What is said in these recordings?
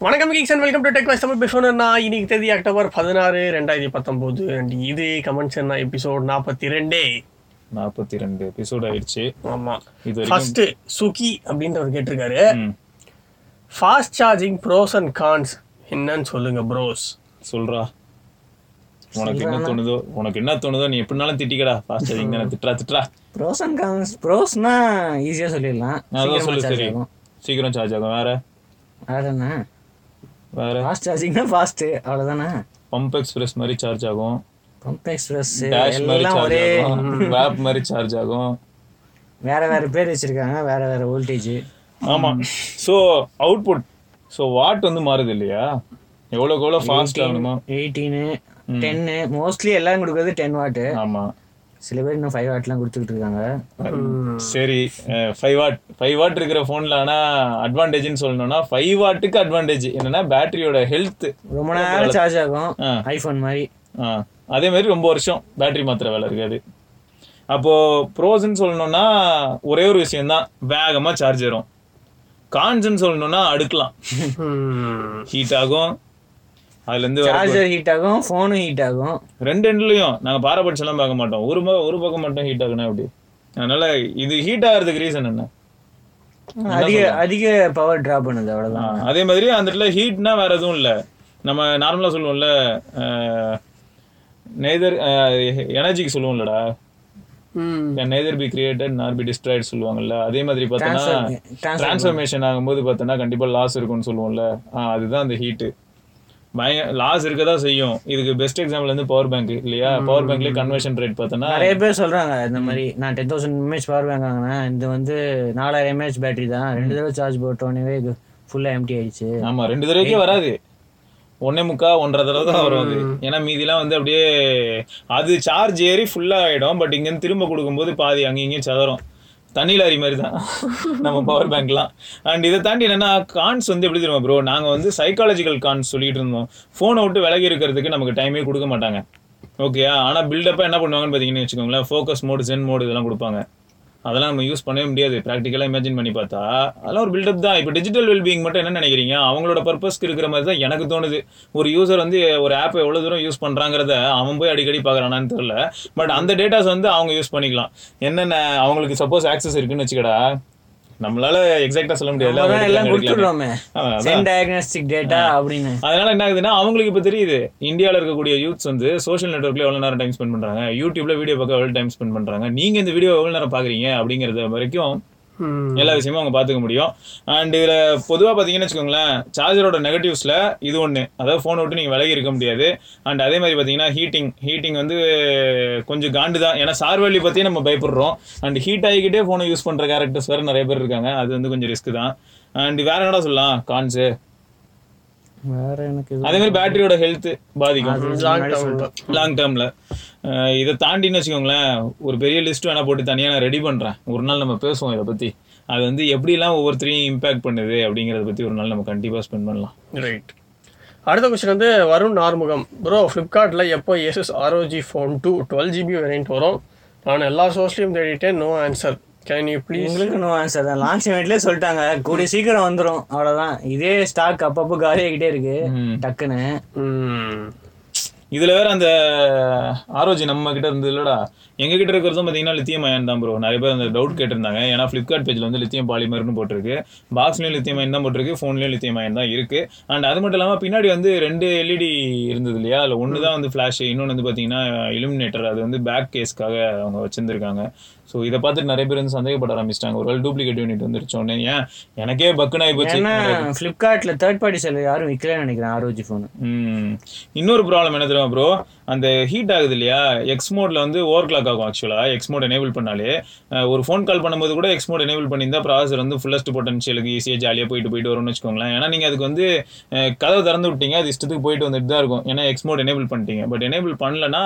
வணக்கம் kings and welcome to Tech Wise Tamil பேசணும்னா இன்னைக்கு தேதி அக்டோபர் பதினாறு ரெண்டாயிரத்தி பத்தொம்போது அண்ட். இது கமெண்ட்ஸ் என்ன எபிசோட் நாற்பத்தி ரெண்டே நாற்பத்தி ரெண்டு எபிசோட் ஆயிடுச்சு ஆமாம் இது ஃபர்ஸ்ட் சுகி அப்படின்றவர் கேட்டிருக்காரு. Fast charging pros and cons என்னன்னு சொல்லுங்க ப்ரோஸ் சொல்றா. உனக்கு என்ன தோணுதோ உனக்கு என்ன தோணுதோ நீ எப்படினாலும் திட்டிக்கடா. ஃபாஸ்ட் சார்ஜிங் தானே திட்டுறா திட்டுறா. ப்ரோஸ் அண்ட் கான்ஸ் ப்ரோஸ்னா ஈஸியாக சொல்லிடலாம். அதான் சொல்லு சீக்கிரமா சரி. சீக்கிரம் சார்ஜ் ஆகும். வேற? வேற என்ன? வேற? ஃபாஸ்ட் சார்ஜிங்னா ஃபாஸ்ட்டு அவ்வளோதானே பம்ப் எக்ஸ்பிரஸ் மாதிரி சார்ஜ் ஆகும். பம்ப் எக்ஸ்பிரஸ் டேஷ் மாதிரி சார்ஜ் ஆகும். வேப் மாதிரி சார்ஜ் ஆகும். வேற வேற பேர் வச்சிருக்காங்க வேற வேற வோல்டேஜ் ஆமா. ஸோ அவுட்புட் ஸோ வாட் வந்து மாறுது இல்லையா? எவ்வளோக்கு எவ்வளோ ஃபாஸ்ட் ஆகணுமோ? எயிட்டீனு டென்னு மோஸ்ட்லி எல்லாம் கொடுக்குறது டென் வாட்டு ஆமா. சில பேர் இன்னும் ஃபைவ் வாட்லாம் கொடுத்துக்கிட்டு இருக்காங்க சரி ஃபைவ் வாட் ஃபைவ் வாட் இருக்கிற ஃபோனில் ஆனால் அட்வான்டேஜ்னு சொல்லணும்னா ஃபைவ் வாட்டுக்கு அட்வான்டேஜ் என்னன்னா பேட்டரியோட ஹெல்த் ரொம்ப நேரம் சார்ஜ் ஆகும். ஆ. ஐஃபோன் மாதிரி. அதே மாதிரி ரொம்ப வருஷம் பேட்டரி மாத்திர வேலை இருக்காது. அப்போ ப்ரோஸ்ன்னு சொல்லணும்னா ஒரே ஒரு விஷயம்தான். வேகமா சார்ஜ் ஏறும் கான்ஸ்ன்னு சொல்லணும்னா அடுக்கலாம். ஹீட் ஆகும். அதுல இருந்து வர சார்ஜர் ஹீட் ஆகும் ஃபோனும் ஹீட் ஆகும். ரெண்டு எண்ட்லயும் நாங்க பாரபட்சம்லாம் பார்க்க மாட்டோம். ஒரு ப- ஒரு பக்கம் மட்டும் ஹீட் ஆகுனா அப்படி அதனால இது ஹீட் ஆகிறதுக்கு ரீசன் என்ன? அதிக அதிக பவர் டிராப் பண்ணுது அவ்வளவுதான். ஆ, அதே மாதிரி அந்த இடத்துல ஹீட்னா வேற எதுவும் இல்ல. நம்ம நார்மலா சொல்லுவோம்ல நெய்தர் எனர்ஜிக்கு சொல்லுவோம்லடா neither be created nor be destroyed சொல்லுவாங்கல்ல. அதே மாதிரி பார்த்தோன்னா டிரான்ஸ்ஃபர்மேஷன் ஆகும்போது பார்த்தோன்னா கண்டிப்பா லாஸ் இருக்கும்னு சொல்லுவோம்ல. அதுதான் அந்த ஹீட்டு பய லாஸ் இருக்க தான் செய்யும். இதுக்கு பெஸ்ட் எக்ஸாம்பிள் வந்து பவர் பேங்க் இல்லையா? பவர் பேங்க்லயே கன்வர்ஷன் ரேட் பார்த்தோன்னா நிறைய பேர் சொல்றாங்க இந்த மாதிரி நான் ten thousand mAh power bank வாங்கினேன் இது வந்து நாலாயிரம் எம்ஏஹெச் பேட்டரி தான். ரெண்டு தடவை சார்ஜ் போட்டோன்னே இது ஃபுல்லா எம்டி ஆயிடுச்சு. ஆமா ரெண்டு தடவைக்கே வராது. ஒன்னே முக்கா ஒன்றரை தடவை தான் வரும் அது. ஏன்னா மீதிலாம் வந்து அப்படியே அது சார்ஜ் ஏறி ஃபுல்லா ஆயிடும். பட் இங்கேருந்து திரும்ப கொடுக்கும்போது பாதி அங்கேயும் இங்கேயும் சதறும் தண்ணி லாரி மாதிரி தான் நம்ம பவர் பேங்க்லாம் அண்ட் இதை தாண்டி என்னன்னா கான்ஸ் வந்து எப்படி தெரியுமா ப்ரோ நாங்கள் வந்து சைக்காலஜிக்கல் கான்ஸ் சொல்லிட்டு இருந்தோம். ஃபோனை விட்டு விலகி இருக்கிறதுக்கு நமக்கு டைமே கொடுக்க மாட்டாங்க. ஓகேயா ஆனால் பில்டப்பாக என்ன பண்ணுவாங்கன்னு பார்த்தீங்கன்னு வச்சுக்கோங்களேன். ஃபோக்கஸ் மோடு ஜென் மோடு இதெல்லாம் கொடுப்பாங்க. அதெல்லாம் நம்ம யூஸ் பண்ணவே முடியாது. ப்ராக்டிக்கலாக இமேஜின் பண்ணி பார்த்தா அதெல்லாம் ஒரு பில்டப் தான். இப்போ டிஜிட்டல் வெல்பீயிங் மட்டும் என்ன நினைக்கிறீங்க? அவங்களோட பர்பஸ்க்கு இருக்கிற மாதிரி தான் எனக்கு தோணுது. ஒரு யூசர் வந்து ஒரு ஆப்பை எவ்வளோ தூரம் யூஸ் பண்ணுறாங்கிறத அவன் போய் அடிக்கடி பார்க்குறானான்னு தெரியல. பட் அந்த டேட்டாஸ் வந்து அவங்க யூஸ் பண்ணிக்கலாம். என்னென்ன அவங்களுக்கு சப்போஸ் ஆக்சஸ் இருக்குன்னு வச்சுக்கடா. நம்மளால எக்ஸாக்டா சொல்ல முடியாது. எல்லாம் கொடுத்துடுறோமே. டயக்னாஸ்டிக் டேட்டா அப்படின்னு. அதனால என்ன ஆகுதுன்னா அவங்களுக்கு இப்போ தெரியுது இந்தியாவில் இருக்கக்கூடிய யூத்ஸ் வந்து சோஷியல் நெட்ஒர்க்ல எவ்வளோ நேரம் டைம் ஸ்பெண்ட் பண்றாங்க யூடியூப்ல வீடியோ பார்க்க எவ்வளோ டைம் ஸ்பெண்ட் பண்றாங்க நீங்க இந்த வீடியோ எவ்வளோ நேரம் பாக்குறீங்க அப்படிங்கறது வரைக்கும் எல்லா விஷயமும் அவங்க பார்த்துக்க முடியும். அண்ட் இதில் பொதுவாக பார்த்தீங்கன்னு வச்சுக்கோங்களேன் சார்ஜரோட நெகட்டிவ்ஸில் இது ஒன்று அதாவது ஃபோனை விட்டு நீங்கள் விலகி இருக்க முடியாது. அண்ட் அதே மாதிரி பார்த்தீங்கன்னா ஹீட்டிங் ஹீட்டிங் வந்து கொஞ்சம் காண்டு தான். ஏன்னா சார்வழி பற்றியும் நம்ம பயப்படுறோம். அண்ட் ஹீட் ஆகிக்கிட்டே ஃபோனை யூஸ் பண்ணுற கேரக்டர்ஸ் வேறு நிறைய பேர் இருக்காங்க. அது வந்து கொஞ்சம் ரிஸ்க் தான். அண்ட் வேற என்னடா சொல்லலாம்? கான்ஸு வேற எனக்கு அதே மாதிரி பேட்டரியோட ஹெல்த் பாதிக்கும். லாங் டேர்ம்ல லாங் டேர்ம்ல இதை தாண்டின்னு வச்சுக்கோங்களேன் ஒரு பெரிய லிஸ்ட் வேணா போட்டு தனியாக நான் ரெடி பண்றேன். ஒரு நாள் நம்ம பேசுவோம் இதை பத்தி. அது வந்து எப்படிலாம் ஒவ்வொருத்தரையும் இம்பாக்ட் பண்ணுது அப்படிங்கறத பத்தி ஒரு நாள் நம்ம கண்டிப்பா ஸ்பெண்ட் பண்ணலாம். ரைட் அடுத்த கொஸ்டின் வந்து வருண் ஆறுமுகம். ப்ரோ ஃப்ளிப்கார்ட்டில் எப்போ Asus ROG phone two twelve GB variant வரும்? நான் எல்லா சோர்ஸ்லையும் தேடிட்டேன் no answer can you please உங்களுக்கு நோ ஆன்சர் தான். லான்ச் இவெண்ட்லேயே சொல்லிட்டாங்க. கூடிய சீக்கிரம் வந்துரும். அவ்வளவுதான். இதே ஸ்டாக் அப்பப்போ காலியாகிட்டே இருக்கு. டக்குன்னு. இதுல வேற அந்த ஆரோஜி நம்ம கிட்ட இருந்தது இல்லடா. எங்க கிட்ட இருக்கிறதும் பாத்தீங்கன்னா லித்தியம் அயன் தான் ப்ரோ நிறைய பேர் அந்த டவுட் கேட்டிருந்தாங்க. ஏன்னா ஃபிளிப்கார்ட் பேஜ்ல வந்து லித்தியம் பாலிமர்னு போட்டிருக்கு. பாக்ஸ்லயும் லித்தியம் அயன் தான் போட்டிருக்கு. ஃபோன்லயும் லித்தியம் அயன் தான் இருக்கு. அண்ட் அது மட்டும் இல்லாம பின்னாடி வந்து ரெண்டு எல்இடி இருந்தது இல்லையா? அதுல ஒன்று தான் வந்து ஃபிளாஷ் இன்னொன்று வந்து பாத்தீங்கன்னா இலுமினேட்டர் அது வந்து பேக் கேஸ்க்காக அவங்க வச்சிருந்திருக்காங்க. ஸோ இதை பார்த்துட்டு நிறைய பேர் வந்து சந்தேகப்பட ஆரம்பிச்சிட்டாங்க. ஒரு டூப்ளிகேட் யூனிட் வந்துருச்சு உடனே? ஏன்? எனக்கே பக்குன்னு ஆகி போச்சு. ஏன்னா ஃப்ளிப்கார்ட்ல தேர்ட் பார்ட்டி செல்லர் யாரும் விற்கலன்னு நினைக்கிறேன் ஆரோஜி ஃபோன். இன்னொரு ப்ராப்ளம் என்ன தெரியுமா ப்ரோ அந்த ஹீட் ஆகுது இல்லையா எக்ஸ் மோட்ல வந்து ஓவர் கிளாக் ஆகும் ஆக்சுவலா எக்ஸ் மோட் எனேபிள் பண்ணாலே. ஒரு ஃபோன் கால் பண்ணும்போது கூட எக்ஸ் மோட் எனேபிள் பண்ணியிருந்தா ப்ராசர் வந்து ஃபுல்லஸ்ட் பொட்டன்ஷியலுக்கு ஈஸியாக ஜாலியாக போயிட்டு போயிட்டு வரும்னு வச்சுக்கோங்களேன். ஏன்னா நீங்கள் அதுக்கு வந்து கதவை திறந்து விட்டீங்க அது இஷ்டத்துக்கு போயிட்டு வந்துட்டு தான் இருக்கும். ஏன்னா எக்ஸ் மோட் எனேபிள் பண்ணிட்டீங்க. பட் எனேபிள் பண்ணலன்னா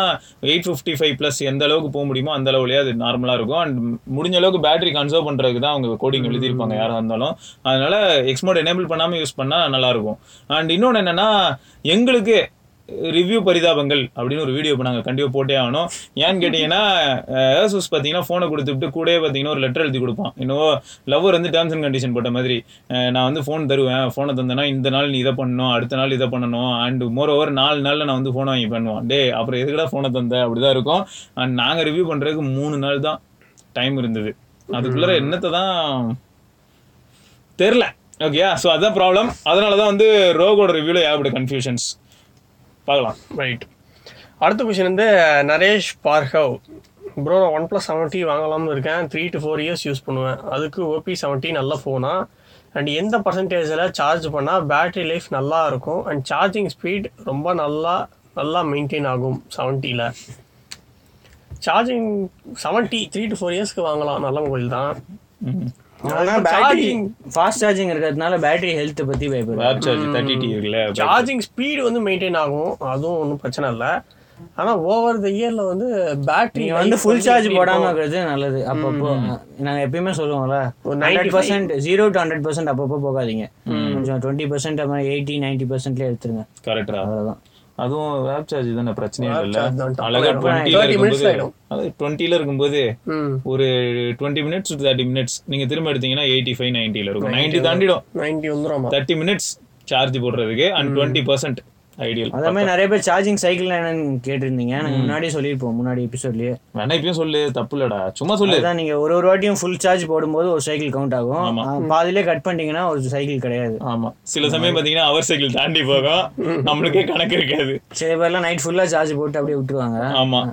எயிட் ஃபிஃப்டி ஃபைவ் ப்ளஸ் எந்த அளவுக்கு போக முடியுமோ அந்த அளவுலயே அது நார்மலாக இருக்கும். அண்ட் முடிஞ்ச அளவுக்கு பேட்டரி கன்சர்வ் பண்ணுறதுக்கு தான் அவங்க கோடிங் எழுதியிருப்பாங்க யாராக இருந்தாலும். அதனால எக்ஸ் மோட் எனேபிள் பண்ணாமல் யூஸ் பண்ணால் நல்லாயிருக்கும் அண்ட் இன்னொன்று என்னன்னா எங்களுக்கு ரிவ்யூ பரிதாபங்கள் அப்படின்னு ஒரு வீடியோ இப்போ நாங்கள் கண்டிப்பாக போட்டே ஆகணும். ஏன்னு கேட்டிங்கன்னா ஏசூஸ் பார்த்தீங்கன்னா ஃபோனை கொடுத்துட்டு கூட பார்த்தீங்கன்னா ஒரு லெட்டர் எழுதி கொடுப்பான். இன்னும் லவ்வர் வந்து டேர்ம்ஸ் அண்ட் கண்டிஷன் போட்ட மாதிரி. நான் வந்து ஃபோன் தருவேன் ஃபோனை தந்தேன்னா இந்த நாள் நீ இதை பண்ணணும் அடுத்த நாள் இதை பண்ணணும் அண்ட் மோர் ஓவர் நாலு நாளில் நான் வந்து ஃபோனை வாங்கி பண்ணுவான். டே அப்புறம் எதுக்கடா ஃபோனை தந்த? அப்படிதான் இருக்கும். அண்ட் நாங்கள் ரிவ்யூ பண்ணுறதுக்கு மூணு நாள் தான் டைம் இருந்தது. அதுக்குள்ளே என்னத்தை தான் தெரில ஓகேயா ஸோ அதான் ப்ராப்ளம் அதனால தான் வந்து ரோகோட ரிவ்யூவில் ஏகப்பட்ட கன்ஃபியூஷன்ஸ் பார்க்கலாம். ரைட் அடுத்த கொஷின் வந்து நரேஷ் பார்கவ். ப்ரோ நான் ஒன் ப்ளஸ் செவன்ட்டி வாங்கலாம்னு இருக்கேன். Three to four years use பண்ணுவேன். அதுக்கு ஓபி செவன்ட்டி நல்ல ஃபோனா அண்ட் எந்த பர்சன்டேஜில் சார்ஜ் பண்ணால் பேட்டரி லைஃப் நல்லா இருக்கும்? அண்ட் சார்ஜிங் ஸ்பீட் ரொம்ப நல்லா நல்லா மெயின்டைன் ஆகும் செவன்ட்டியில் charging seventy three to four இயர்ஸ்க்கு வாங்கலாம். நல்ல மொபைல் தான். ஃபாஸ்ட் சார்ஜிங் இருக்கிறதுனால பேட்டரி ஹெல்த் பத்தி பயப்படுவேன் வேப் சார்ஜ் தேர்ட்டி டி இருக்குல்ல சார்ஜிங் ஸ்பீடு வந்து மெயின்டைன் ஆகும். அதுவும் ஒன்றும் பிரச்சனை இல்லை. ஆனால் ஓவர் த இயரில் வந்து பேட்டரி வந்து ஃபுல் சார்ஜ் போடாம இருக்கிறது நல்லது. அப்பப்போ நாங்க எப்பயுமே சொல்லுவோம்ல ஒரு ninety percent zero to hundred percent அப்பப்போ போகாதீங்க. கொஞ்சம் டுவெண்ட்டி பர்சன்ட் மாதிரி எயிட்டி நைன்டி பர்சன்ட்லேயே எடுத்துருங்க. கரெக்டா அவ்வளவுதான். அதுவும் வேப் சார்ஜ் தானே? பிரச்சனையே இல்ல அழகா டுவெண்ட்டில 30 minutes இருக்கும்போது ஒரு டுவெண்ட்டி மினிட்ஸ் தேர்ட்டி மினிட்ஸ் நீங்க திரும்ப எடுத்தீங்கன்னா எயிட்டி ஃபைவ் நைன்ட்டில இருக்கும். நைன்ட்டி தாண்டிடும். தேர்ட்டி மினிட்ஸ் சார்ஜ் போடுறதுக்கு அண்ட் டுவெண்ட்டி பர்சன்ட் ஐடியல் அதே மாதிரி நிறைய பேர் சார்ஜிங் சைக்கிள் என்னன்னு கேட்டிருந்தீங்க. நாங்க முன்னாடியே சொல்லியிருப்போம் முன்னாடி எபிசோட்லயே வேணா இப்பயும் சொல்லு தப்பு இல்லடா சும்மா சொல்லு. அதான் நீங்க ஒரு ஒரு வாட்டியும் ஃபுல் சார்ஜ் போடும்போது ஒரு சைக்கிள் கவுண்ட் ஆகும். அஹ் பாதியிலே கட் பண்ணிட்டீங்கன்னா ஒரு சைக்கிள் கிடையாது. ஆமா. சில சமயம் பாத்தீங்கன்னா அவர் சைக்கிள் தாண்டி போகும். நம்மளுக்கே கணக்கு இருக்காது. சில பேர்லாம் நைட் ஃபுல்லா சார்ஜ் போட்டு அப்படியே விட்டுருவாங்க. ஆமா.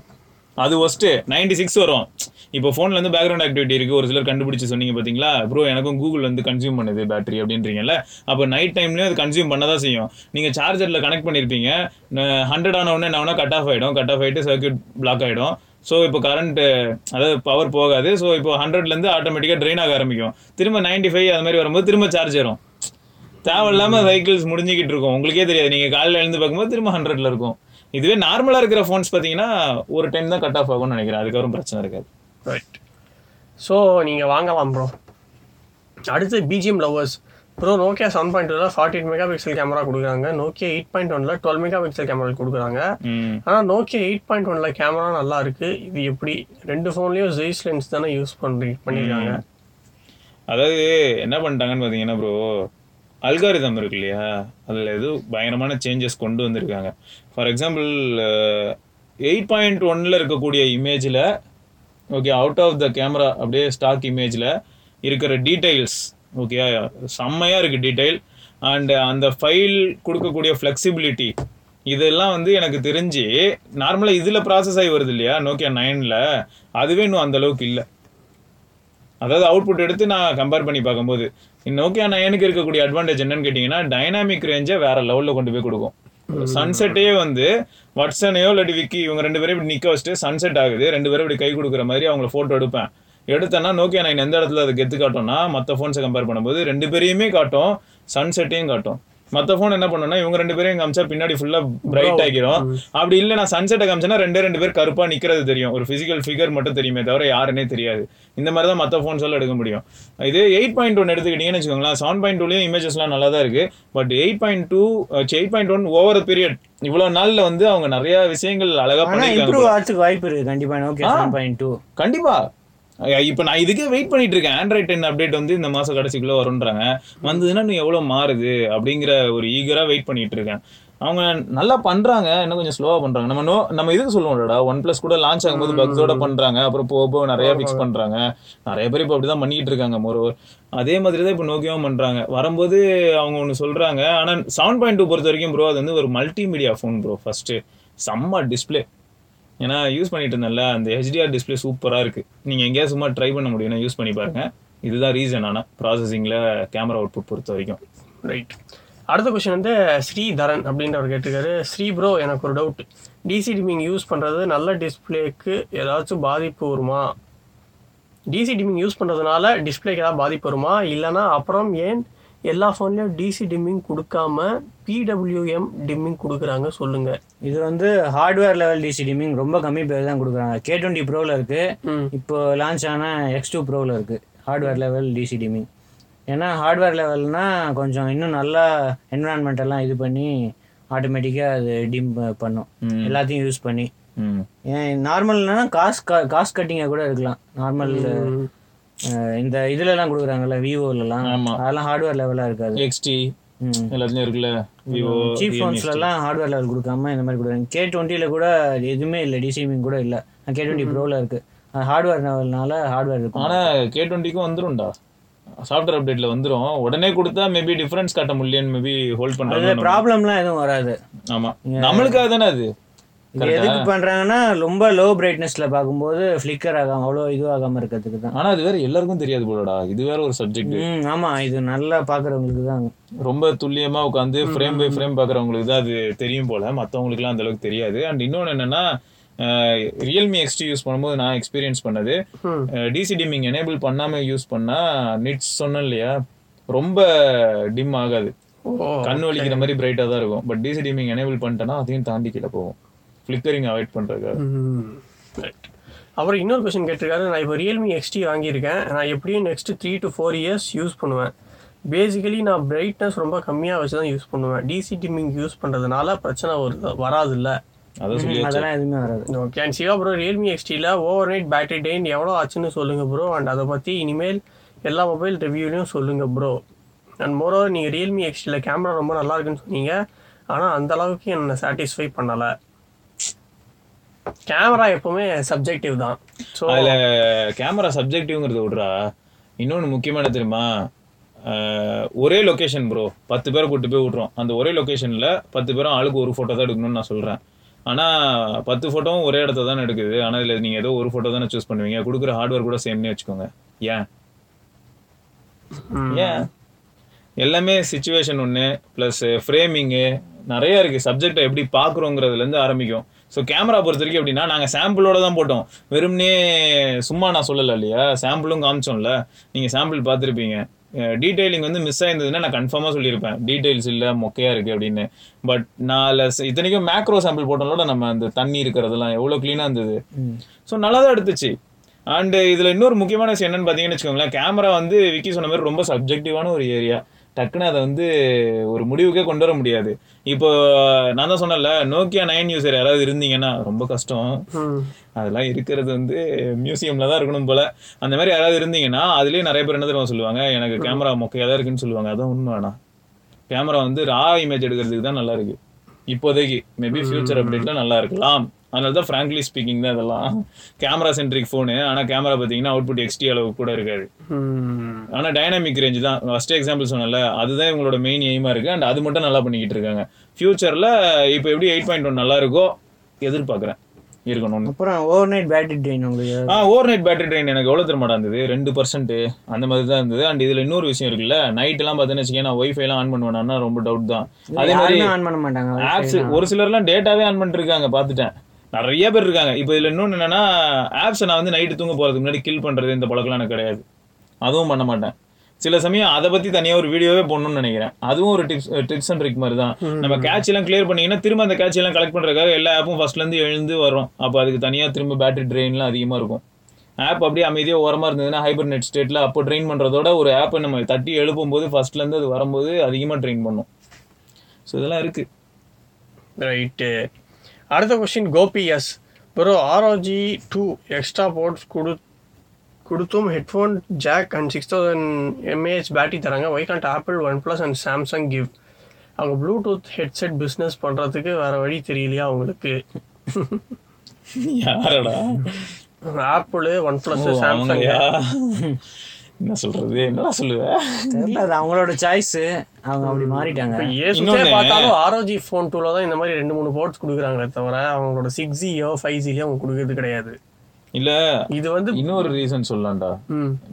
அது ஒஸ்ட்டு நைன்டி சிக்ஸ் வரும். இப்போ ஃபோனில் வந்து பேக்ரவுண்ட் ஆக்டிவிட்டி இருக்குது ஒரு சிலர் கண்டுபிடிச்சி சொன்னீங்க பார்த்தீங்களா ப்ரோ எனக்கும் கூகுள் வந்து கன்சியூம் பண்ணுது பேட்டரி அப்படின்றீங்கல்ல? அப்போ நைட் டைம்லேயும் அது கன்சியூம் பண்ண தான் செய்யும். நீங்கள் சார்ஜரில் கனெக்ட் பண்ணியிருப்பீங்க ஹண்ட்ரட் ஆன உடனே என்ன கட் ஆஃப் ஆகிடும் கட் ஆஃப் ஆகிட்டு சர்க்கியூட் பிளாக் ஆகிடும் ஸோ இப்போ கரண்ட் அதாவது பவர் போகாது. ஸோ இப்போ ஹண்ட்ரட்லேருந்து ஆட்டோமேட்டிக்காக ட்ரெயின் ஆக ஆரம்பிக்கும். திரும்ப நைன்டி ஃபைவ் அது மாதிரி வரும்போது திரும்ப சார்ஜ் ஏறும். தேவையில்லாமல் சைக்கிள்ஸ் முடிஞ்சுக்கிட்டு இருக்கும். உங்களுக்கே தெரியாது. நீங்கள் காலையில் எழுந்து பார்க்கும்போது திரும்ப ஹண்ட்ரட்ல இருக்கும். இதுவே நார்மலாக இருக்கிற ஃபோன்ஸ் பார்த்தீங்கன்னா ஒரு டைம் தான் கட் ஆஃப் ஆகும்னு நினைக்கிறேன். அதுக்கப்புறம் பிரச்சனை இருக்காது. ரைட் ஸோ நீங்கள் வாங்கலாம் ப்ரோ அடுத்து BGM lovers bro Nokia seven point டூவில் forty eight mega pixel camera கொடுக்குறாங்க. நோக்கியா எயிட் பாயிண்ட் ஒனில் டுவெல் மெகா பிக்சல் கேமரா கொடுக்குறாங்க ஆனால் நோக்கியா எயிட் பாயிண்ட் ஒனில் கேமரா நல்லா இருக்கு. இது எப்படி? ரெண்டு ஃபோன்லேயும் ஜெய்ஸ் லென்ஸ் தானே யூஸ் பண்ணி பண்ணியிருக்காங்க அதாவது என்ன பண்ணிட்டாங்கன்னு பார்த்தீங்கன்னா ப்ரோ அல்காரிதம் இருக்கு இல்லையா? அதில் ஏதோ பயங்கரமான சேஞ்சஸ் கொண்டு வந்திருக்காங்க. ஃபார் எக்ஸாம்பிள் எயிட் பாயிண்ட் ஒன்ல இருக்கக்கூடிய இமேஜில் okay out of the camera அப்படியே ஸ்டாக் இமேஜில் இருக்கிற டீட்டெயில்ஸ் ஓகே செம்மையாக இருக்குது டீட்டெயில் அண்டு அந்த ஃபைல் கொடுக்கக்கூடிய ஃப்ளெக்சிபிலிட்டி இதெல்லாம் வந்து எனக்கு தெரிஞ்சு நார்மலாக இதில் ப்ராசஸ் ஆகி வருது இல்லையா நோக்கியா நைனில் அதுவே இன்னும் அந்த அளவுக்கு இல்லை. அதாவது அவுட்புட் எடுத்து நான் கம்பேர் பண்ணி பார்க்கும்போது நோக்கியா நயனுக்கு இருக்கக்கூடிய அட்வான்டேஜ் என்னன்னு கேட்டிங்கன்னா டைனாமிக் ரேஞ்சை வேறு லெவலில் கொண்டு போய் கொடுக்கும். சன்செட்டே வந்து வட்சனையோ இல்லாட்டி விக்கி இவங்க ரெண்டு பேரும் இப்படி நிக்க வச்சுட்டு சன்செட் ஆகுது. ரெண்டு பேரும் இப்படி கை கொடுக்குற மாதிரி அவங்கள போட்டோ எடுப்பேன். எடுத்தேன்னா நோக்கியா நான் எந்த இடத்துல அது கெத்து காட்டும்னா மற்ற ஃபோன்ஸை கம்பேர் பண்ணும்போது ரெண்டு பேரையுமே காட்டும் சன்செட்டையும் காட்டும். மற்ற ஃபோன் என்ன பண்ணுன்னா இவங்க ரெண்டு பேரையும் காமிச்சா பின்னாடி ஃபுல்லா பிரைட் ஆகிரும். அப்படி இல்லை நான் சன்செட்டை காமிச்சேன்னா ரெண்டே ரெண்டு பேர் கருப்பா நிக்கிறது தெரியும். ஒரு பிசிக்கல் ஃபிகர் மட்டும் தெரியுமே தவிர யாருன்னே தெரியாது. இந்த மாதிரி தான் மற்ற ஃபோன்ஸ் எல்லாம் எடுக்க முடியும். இது எயிட் பாயிண்ட் ஒன் எடுத்துக்கிட்டீங்கன்னு வச்சுக்கோங்களேன் செவன் பாயிண்ட் டூலையும் இமேஜஸ்லாம் நல்லா தான் இருக்கு. But eight point two eight point one over period இவ்வளவு நாள்ல வந்து அவங்க நிறைய விஷயங்கள் அழகா ஆனா பண்ணிருக்காங்க வாய்ப்பு இருக்கு. கண்டிப்பா நோக்கியா இப்ப நான் இதுக்கே வெயிட் பண்ணிட்டு இருக்கேன் ஆண்ட்ராய்ட் டென் அப்டேட் வந்து இந்த மாசம் கடைசிக்குள்ள வரும்ன்றாங்க. வந்ததுன்னா இன்னும் எவ்வளவு மாறுது அப்படிங்கிற ஒரு ஈகரா வெயிட் பண்ணிட்டு இருக்கேன் அவங்க நல்லா பண்றாங்க இன்னும் கொஞ்சம் ஸ்லோவா பண்றாங்க. நம்ம நோ நம்ம இதுக்கு சொல்லுவோம்டா ஒன் பிளஸ் கூட லான்ச் ஆகும்போது பக்ஸோட பண்றாங்க. அப்புறம் போக போக நிறைய ஃபிக்ஸ் பண்றாங்க. நிறைய பேர் இப்போ அப்படிதான் பண்ணிட்டு இருக்காங்க மோர் அதே மாதிரி தான் இப்போ நோக்கியாவும் பண்றாங்க. வரும்போது அவங்க ஒன்று சொல்றாங்க. ஆனா செவன் பாயிண்ட் டூ பொறுத்த வரைக்கும் ப்ரோ அது வந்து ஒரு மல்டிமீடியா ஃபோன் ப்ரோ ஃபர்ஸ்ட் செம்ம டிஸ்ப்ளே ஏன்னா யூஸ் பண்ணிட்டு இருந்தேன்ல அந்த ஹெச்டிஆர் டிஸ்ப்ளே சூப்பராக இருக்குது நீங்கள் எங்கேயாவது சும்மா ட்ரை பண்ண முடியும்னா யூஸ் பண்ணி பாருங்க. இதுதான் ரீசன் ஆனால் ப்ராசஸிங்கில் கேமரா அவுட்புட் பொறுத்த வரைக்கும். ரைட் அடுத்த கொஸ்டின் வந்து ஸ்ரீதரன் அப்படின்றவர் கேட்டிருக்காரு. ஸ்ரீ ப்ரோ எனக்கு ஒரு டவுட் டிசி டிமிங் யூஸ் பண்ணுறது நல்ல டிஸ்பிளேக்கு ஏதாச்சும் பாதிப்பு வருமா? டிசி டிமிங் யூஸ் பண்ணுறதுனால டிஸ்பிளேக்கு ஏதாவது பாதிப்பு வருமா? இல்லைனா அப்புறம் ஏன் எல்லா ஃபோன்லேயும் டிசி டிம்மிங் கொடுக்காம பிடபிள்யூஎம் டிம்மிங் கொடுக்குறாங்க சொல்லுங்கள் இது வந்து ஹார்ட்வேர் லெவல் டிசி டிமிங் ரொம்ப கம்மி பேர் தான் கொடுக்குறாங்க. கே டுவெண்ட்டி ப்ரோவில் இருக்கு. ம். இப்போ லான்ச் ஆன எக்ஸ் டூ ப்ரோவில் இருக்கு. ஹார்ட்வேர் லெவல் டிசி டிமிங் ஏன்னா ஹார்ட்வேர் லெவல்னா கொஞ்சம் இன்னும் நல்லா என்விரான்மெண்ட் எல்லாம் இது பண்ணி ஆட்டோமேட்டிக்காக அது டிம் பண்ணும். எல்லாத்தையும் யூஸ் பண்ணி. ஏன் நார்மல்னா காசு காசு கட்டிங்காக கூட இருக்கலாம். நார்மல் இந்த இதுலலாம் கொடுக்குறாங்கல்ல விவோலலாம். அதெல்லாம் ஹார்ட்வேர் லெவலாக இருக்காது. எக்ஸ்டி எல்லாத்துலயும் இருக்குல்ல? விவோ சீப் ஃபோன்ஸ்லலாம் ஹார்ட்வேர் லெவல் கொடுக்காம இந்த மாதிரி கொடுக்குறாங்க. கே டுவெண்ட்டியில் கூட எதுவுமே இல்லை டிசிமிங் கூட இல்லை. கே டுவெண்ட்டி ப்ரோவில் இருக்குது அது ஹார்ட்வேர் லெவல்னால ஹார்ட்வேர் இருக்கும். ஆனா கே டுவெண்ட்டிக்கும் வந்துரும்டா. சாஃப்ட்வேர் அப்டேட்ல வந்துரும். உடனே கொடுத்தா மேபி டிஃபரன்ஸ் காட்ட முடியலன்னு மேபி ஹோல்ட் பண்றாங்க ப்ராப்ளம்லாம் எதுவும் வராது. ஆமா. நம்மளுக்காக தானே அது? இது எதுக்கு பண்ணுறாங்கன்னா ரொம்ப லோ பிரைட்னஸில் பார்க்கும்போது ஃப்ளிக்கர் ஆகாம அவ்வளோ இதுவாகாமல் இருக்கிறதுக்கு தான். ஆனா அது வேற எல்லாருக்கும் தெரியாது போலடா. இது வேற ஒரு சப்ஜெக்ட் ம் ஆமாம் இது நல்லா பார்க்குறவங்களுக்கு தான். ரொம்ப துல்லியமா உட்காந்து ஃப்ரேம் பை ஃப்ரேம் பாக்குறவங்களுக்கு தான் அது தெரியும் போல. மத்தவங்களுக்குலாம் அந்த அளவுக்கு தெரியாது. அண்ட் இன்னொன்னு என்னன்னா ரியல்மி எக்ஸ்டி யூஸ் பண்ணும்போது நான் எக்ஸ்பீரியன்ஸ் பண்ணது. டிசி டிம்மிங் எனேபிள் பண்ணாம யூஸ் பண்ணா நிட்ஸ் சொன்னேன் இல்லையா? ரொம்ப டிம் ஆகாது. கண் வலிக்கிற மாதிரி பிரைட்டா தான் இருக்கும். பட் டிசி டிமிங் எனேபிள் பண்ணிட்டேன்னா அதையும் தாண்டி கீழே போகும். Flickering avoid. Right. அப்புறம் இன்னொரு கொஸ்டின் கேட்டிருக்காரு. நான் இப்போ ரியல்மி எக்ஸ்டி வாங்கியிருக்கேன். நான் எப்படியும் next three to four years use பண்ணுவேன். பேசிக்கலி நான் பிரைட்னஸ் ரொம்ப கம்மியாக வச்சு தான் யூஸ் பண்ணுவேன். டிசி டிம்மிங் யூஸ் பண்ணுறதுனால பிரச்சனை வருது வராதுல்ல. அதெல்லாம் எதுவுமே வராது. Okay and Siva bro Realme எக்ஸ்டியில் over night battery drain எவ்வளோ ஆச்சுன்னு சொல்லுங்கள் ப்ரோ அண்ட் அதை பற்றி இனிமேல் எல்லா மொபைல் ரிவ்யூலையும் சொல்லுங்கள் ப்ரோ அண்ட் மோரோவர் நீங்கள் ரியல்மி எக்ஸ்டியில் கேமரா ரொம்ப நல்லா இருக்குன்னு சொன்னீங்க. ஆனால் அந்த அளவுக்கு என்னை சாட்டிஸ்ஃபை பண்ணலை. கேமரா எப்பவுமே சப்ஜெக்டிவ் தான். ஸோ அதுல கேமரா சப்ஜெக்டிவ்ங்கிறத விட்றா. இன்னொன்னு முக்கியமான தெரியுமா? ஒரே லொகேஷன் ப்ரோ பத்து பேரை கூட்டு போய் விட்றோம். அந்த ஒரே லொகேஷன்ல பத்து பேரும் ஆளுக்கு ஒரு ஃபோட்டோ தான் எடுக்கணும்னு நான் சொல்றேன். ஆனா பத்து ஃபோட்டோவும் ஒரே இடத்துல தானே எடுக்குது. ஆனா இதுல நீங்க ஏதோ ஒரு ஃபோட்டோ தானே சூஸ் பண்ணுவீங்க. கொடுக்குற ஹார்ட்வேர் கூட சேம்னே வச்சுக்கோங்க. ஏன்? ஏன்? எல்லாமே சுச்சுவேஷன் ஒன்று ப்ளஸ் ஃப்ரேமிங்கு நிறைய இருக்கு. சப்ஜெக்டை எப்படி பார்க்குறோங்கிறதுலேருந்து ஆரம்பிக்கும். ஸோ கேமரா பொறுத்த வரைக்கும் எப்படின்னா நாங்கள் சாம்பிளோட தான் போட்டோம். வெறும்னே சும்மா நான் சொல்லலை இல்லையா? சாம்பிளும் காமிச்சோம்ல. நீங்கள் சாம்பிள் பார்த்துருப்பீங்க. டீடைலிங் வந்து மிஸ் ஆயிருந்ததுன்னா நான் கன்ஃபார்மாக சொல்லியிருப்பேன். டீடைல்ஸ் இல்லை மொக்கையாக இருக்குது அப்படின்னு. பட் நான் இத்தனைக்கும் மேக்ரோ சாம்பிள் போட்டோம்ல நம்ம அந்த தண்ணி இருக்கிறதெல்லாம் எவ்வளோ க்ளீனாக இருந்தது. ஸோ நல்லா தான் எடுத்துச்சு. அண்ட் இதில் இன்னொரு முக்கியமான விஷயம் என்னன்னு பார்த்தீங்கன்னு வச்சுக்கோங்களேன். கேமரா வந்து விக்கி சொன்ன மாதிரி ரொம்ப சப்ஜெக்டிவான ஒரு ஏரியா டக்குன்னு அதை வந்து ஒரு முடிவுக்கே கொண்டு வர முடியாது. இப்போ நான் தான் சொன்னேன்ல நோக்கியா நைன் யூசர் யாராவது இருந்தீங்கன்னா ரொம்ப கஷ்டம். அதெல்லாம் இருக்கிறது வந்து மியூசியம்ல தான் இருக்கணும் போல. அந்த மாதிரி யாராவது இருந்தீங்கன்னா அதுலயே நிறைய பேர் என்ன தெரியுமா சொல்லுவாங்க? எனக்கு கேமரா மொக்கையா தான் இருக்குன்னு சொல்லுவாங்க. அதான் உண்மை வேணா கேமரா வந்து ரா இமேஜ் எடுக்கிறதுக்கு தான் நல்லா இருக்கு. இப்போதைக்கு மேபி ஃபியூச்சர் அப்டேட்ல நல்லா இருக்கலாம். அதனால தான் ஃப்ராங்க்லி ஸ்பீக்கிங் தான் இதெல்லாம். கேமரா சென்ட்ரிக் ஃபோனு ஆனா கேமரா பார்த்தீங்கன்னா அவுட்புட் எக்ஸ்டி அளவு கூட இருக்காது. ஆனா டைனாமிக் ரேஞ்ச் தான். ஃபர்ஸ்ட் எக்ஸாம்பிள் சொன்னல அதுதான் இவங்களோட மெயின் எய்மா இருக்கு. அண்ட் அது மட்டும் நல்லா பண்ணிக்கிட்டு இருக்காங்க. ஃபியூச்சர்ல இப்போ எப்படி எயிட் பாயிண்ட் ஒன் நல்லா இருக்கோ எதிர்பார்க்குறேன். இருக்கணும்னு அப்புறம் ஓவர் நைட் பேட்டரி ட்ரெயின் உங்களுக்கு ஆ ஓவர் நைட் பேட்டரி ட்ரெயின் எனக்கு எவ்வளோ திரும்ப இருந்தது? ரெண்டு பர்சன்ட் அந்த மாதிரி தான் இருந்தது. அண்ட் இதுல இன்னொரு விஷயம் இருக்குல்ல நைட் எல்லாம் பார்த்தீங்கன்னு வச்சுக்கேன் நான் ஒய்ஃபை எல்லாம் ஆன் பண்ணுவேன்னா ரொம்ப டவுட் தான். அதே மாதிரி ஆன் பண்ண மாட்டாங்க ஆப்ஸ் ஒரு சிலர்லாம் டேட்டாவே ஆன் பண்ணிட்டு இருக்காங்க பார்த்துட்டேன். நிறைய பேர் இருக்காங்க. இப்போ இதுல இன்னொன்று என்னன்னா ஆப்ஸை நான் வந்து நைட்டு தூங்க போறதுக்கு முன்னாடி கில் பண்றது இந்த பழக்கம்லாம் எனக்கு கிடையாது. அதுவும் பண்ண மாட்டேன். சில சமயம் அதை பத்தி தனியா ஒரு வீடியோவே போடணும்னு நினைக்கிறேன். அதுவும் ஒரு டிப்ஸ் டிப்ஸ் அண்ட் ட்ரிக் மாதிரி தான் நம்ம கேட்ச் எல்லாம் கிளியர் பண்ணீங்கன்னா திரும்ப அந்த கேட்ச் எல்லாம் கலெக்ட் பண்றதுக்காக எல்லா ஆப்பும் ஃபர்ஸ்ட்ல இருந்து எழுந்து வரும். அப்போ அதுக்கு தனியா திரும்ப பேட்டரி ட்ரெயின்லாம் அதிகமா இருக்கும். ஆப் அப்படியே அமைதியாக ஓரமா இருந்ததுன்னா ஹைபர் நெட் ஸ்டேட்ல அப்போ ட்ரெயின் பண்றதோட ஒரு ஆப்பை நம்ம தட்டி எழுப்பும் போது ஃபர்ஸ்ட்ல இருந்து அது வரும்போது அதிகமா ட்ரெயின் பண்ணும். ஸோ இதெல்லாம் இருக்கு. ரைட்டு அடுத்த question Gopi S bro ROG two extra ports கொடு கொடுத்தும் headphone jack and six thousand mAh battery தராங்க. Why can't Apple one plus and Samsung give அவங்க ப்ளூடூத் ஹெட்செட் பிஸ்னஸ் பண்ணுறதுக்கு வேறு வழி தெரியலையா அவங்களுக்கு? யாரடா? Apple one plus Samsung? என்ன சொல்றது? என்னடா சொல்லுவ? தெரியல அது அவங்களோட சாய்ஸ் அவங்க அப்படி மாறிட்டாங்க. இன்னொன்னு- பார்த்தாலும் ஆர்ஓஜி ஃபோன் டூவில் தான் இந்த மாதிரி ரெண்டு மூணு போர்ட்ஸ் கொடுக்குறாங்களே தவிர அவங்களோட சிக்ஸ் ஜியோ ஃபைவ் ஜியோ அவங்க கொடுக்கறது கிடையாது. இல்ல இது வந்து இன்னொரு ரீசன் சொல்லலாம்டா.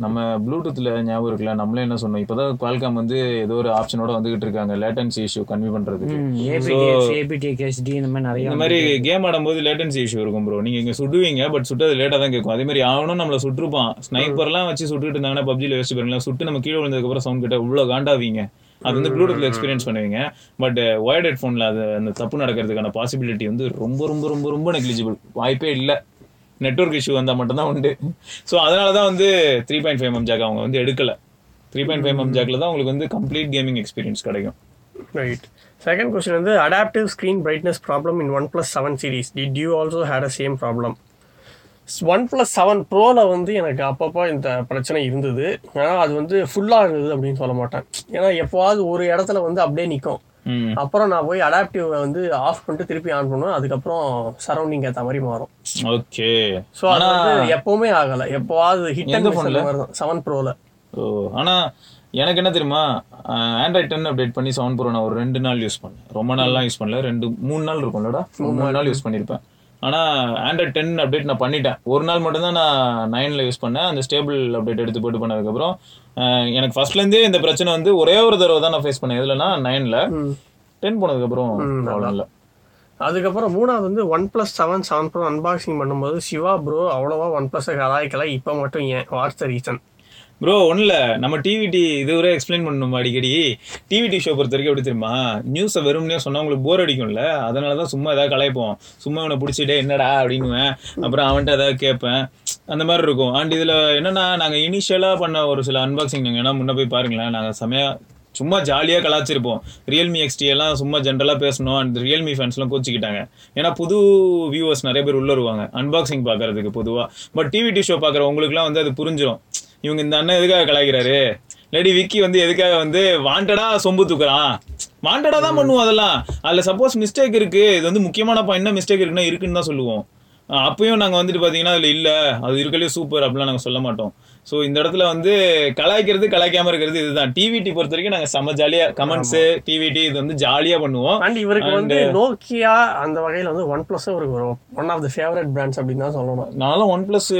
நம்ம ப்ளூடூத்ல ஞாபகம் இருக்குல்ல நம்மளே என்ன சொன்னோம்? இப்பதான் குவால்காம் வந்து ஏதோ ஒரு ஆப்ஷனோட வந்துகிட்டு இருக்காங்க லேட்டன்சி இஷ்யூ கன்வி பண்றதுக்கு. இந்த மாதிரி நிறைய இந்த மாதிரி கேம் ஆடும்போது லேட்டன்சி இஷ்யூ இருக்கும் ப்ரோ நீங்க இங்க சுடுவீங்க பட் சுட்டது லேட்டா தான் கேட்கும். அதே மாதிரி அவனும் நம்மள சுட்டுருப்பான். ஸ்னைப்பர்லாம் வச்சு சுட்டுட்டு இருந்தாங்கன்னா பப்ஜில யோசிச்சு பாருங்களேன் சுட்டு நம்ம கீழே விழுந்ததுக்கு அப்புறம் சவுண்ட் கிட்ட இவ்வளவு காண்டாவீங்க. அது வந்து ப்ளூடூத்ல எக்ஸ்பீரியன்ஸ் பண்ணுவீங்க. பட் ஒயர்ட் ஹெட்ஃபோன்ல அது அந்த தப்பு நடக்கிறதுக்கான பாசிபிலிட்டி வந்து ரொம்ப ரொம்ப ரொம்ப ரொம்ப நெக்லிஜிபிள் வாய்ப்பே இல்லை. நெட்வொர்க் இஷ்யூ வந்தால் மட்டும்தான் உண்டு. ஸோ அதனால தான் வந்து three point five M jack அவங்க வந்து எடுக்கல. த்ரீ பாயிண்ட் ஃபைவ் எம் ஜாக்ல தான் உங்களுக்கு வந்து கம்ப்ளீட் கேமிங் எக்ஸ்பீரியன்ஸ் கிடைக்கும். ரைட் செகண்ட் கொஸ்டின் வந்து adaptive screen brightness problem in one plus seven series did you also had a same problem one plus seven ப்ரோவில் வந்து எனக்கு அப்பப்போ இந்த பிரச்சனை இருந்தது. ஆனால் அது வந்து ஃபுல்லாக இருந்தது அப்படின்னு சொல்ல மாட்டேன். ஏன்னா எப்போவாவது ஒரு இடத்துல வந்து அப்படியே நிற்கும் அப்புறம் நான் போய் அடாப்டிவ் வந்து ஆஃப் பண்ணிட்டு திருப்பி ஆன் பண்ணுவேன். அதுக்கப்புறம் சரௌண்டிங் ஏற்ற மாதிரி மாறும். ஓகே. ஸோ அது வந்து எப்பவுமே ஆகலை. எப்போவாது ஹிட் அண்ட் phone ல? மாதிரி தான். செவன் ப்ரோவில் ஓ ஆனா எனக்கு என்ன தெரியுமா? ஆண்ட்ராய்ட் டென் அப்டேட் பண்ணி செவன் ப்ரோ நான் ஒரு ரெண்டு நாள் யூஸ் பண்ணேன். ரொம்ப நாள்லாம் யூஸ் பண்ணல. ரெண்டு மூணு நாள் இருக்கும்லடா? மூணு நாள். யூஸ் பண்ணியிருப்பேன் ஆனா ஆண்ட்ராய்ட் டென் அப்டேட் நான் பண்ணிட்டேன். ஒரு நாள் மட்டும் தான் நான் நைன்ல யூஸ் பண்ணேன். அந்த ஸ்டேபிள் அப்டேட் எடுத்து போட்டு பண்ணதுக்கப்புறம் எனக்கு ஃபர்ஸ்ட்ல இருந்தே இந்த பிரச்சனை வந்து ஒரே ஒரு தடவை தான் நான் ஃபேஸ் பண்ணேன். எதுலனா நைன்ல டென் போனதுக்கப்புறம் ப்ராப்ளம் இல்லை. அதுக்கப்புறம் மூணாவது வந்து one plus seven seven pro unboxing பண்ணும்போது சிவா ப்ரோ அவ்வளோவா ஒன் ப்ளஸை கலாய்க்கல. இப்போ மட்டும் ஏன்? வாட்ஸ் த ரீசன் ப்ரோ ஒன்றும் நம்ம டிவிடி இதுவரை எக்ஸ்பிளைன் பண்ணணும் அடிக்கடி? டிவிடி ஷோ பொறுத்த வரைக்கும் எப்படி தெரியுமா? நியூஸை வெறும்னே சொன்னால் உங்களுக்கு போர் அடிக்கும்ல. அதனால தான் சும்மா ஏதாவது கலாய்ப்போம். சும்மா இவனை பிடிச்சிட்டே என்னடா அப்படின்னுவேன். அப்புறம் அவன்கிட்ட ஏதாவது கேட்பேன். அந்த மாதிரி இருக்கும். அண்ட் இதில் என்னென்னா நாங்கள் இனிஷியலாக பண்ண ஒரு சில அன்பாக்சிங் நீங்கள் வேணா முன்னே போய் பாருங்களேன். நாங்கள் செமையா சும்மா ஜாலியாக கலாச்சிருப்போம் ரியல்மி எக்ஸ்டி எல்லாம் சும்மா ஜென்ரலாக பேசணும். அண்ட் ரியல்மி ஃபேன்ஸ்லாம் கோச்சிக்கிட்டாங்க. ஏன்னா புது வியூவர்ஸ் நிறைய பேர் உள்ள வருவாங்க. அன்பாக்சிங் பார்க்கறதுக்கு பொதுவாக பட் டிவிடி ஷோ பார்க்குற உங்களுக்குலாம் வந்து அது புரிஞ்சிடும் இவங்க இந்த அண்ணன் எதுக்காக கலாய்க்கிறாரு? லேடி விக்கி வந்து எதுக்காக வந்து வாண்டடா சொம்பு தூக்குறான்? வாண்டடா தான் பண்ணுவோம் அதெல்லாம். அதில் சப்போஸ் மிஸ்டேக் இருக்கு. இது வந்து முக்கியமான பாயிண்ட் என்ன மிஸ்டேக் இருக்குன்னா இருக்குன்னு தான் சொல்லுவோம். அப்பயும் நாங்கள் வந்துட்டு பார்த்தீங்கன்னா அதில் இல்லை. அது இருக்கலே சூப்பர் அப்படிலாம் நாங்கள் சொல்ல மாட்டோம். ஸோ இந்த இடத்துல வந்து கலாய்க்கிறது கலாய்க்காம இருக்கிறது இதுதான். டிவிடி பொறுத்த வரைக்கும் நாங்கள் செம்ம ஜாலியாக கமெண்ட்ஸு டிவிடி இது வந்து ஜாலியாக பண்ணுவோம். அண்ட் இவருக்கு வந்து நோக்கியா அந்த வகையில் வந்து ஒன் ப்ளஸ் ஒரு one of the favourite brands அப்படின்னு தான் சொல்லணும். நானும் ஒன் பிளஸ்